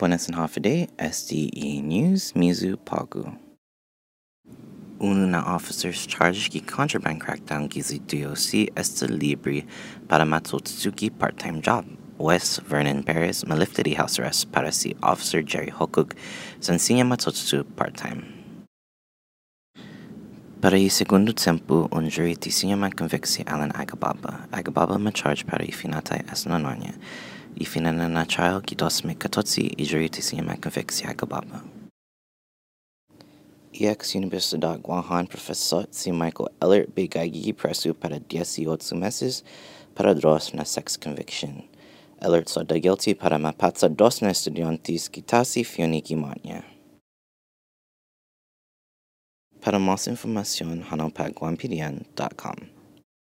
Day, SDE News, Miyu På'go. Uno na officers charged ki contraband crackdown gizi DOC este libre para Matsutsuki part-time job. West Vernon Perez malifted house arrest para si Officer Jerry Hokuk sansinya Matsutsu part-time. Para i segundo tempo, un jury tisinha man convict si Alan Agababa. Agababa ma charge para i finatay as nononya. I finana na trial ki dos me katotsi i jury tisinha man convict si Agababa. EX Universidad Guahan professor si Michael Ellert bigagi presu para 18 meses para dross na sex conviction. Ellert soda guilty para mapatsa dos na estudiantes kitasi fioniki manya. Para más información, hanopagwampidian.com.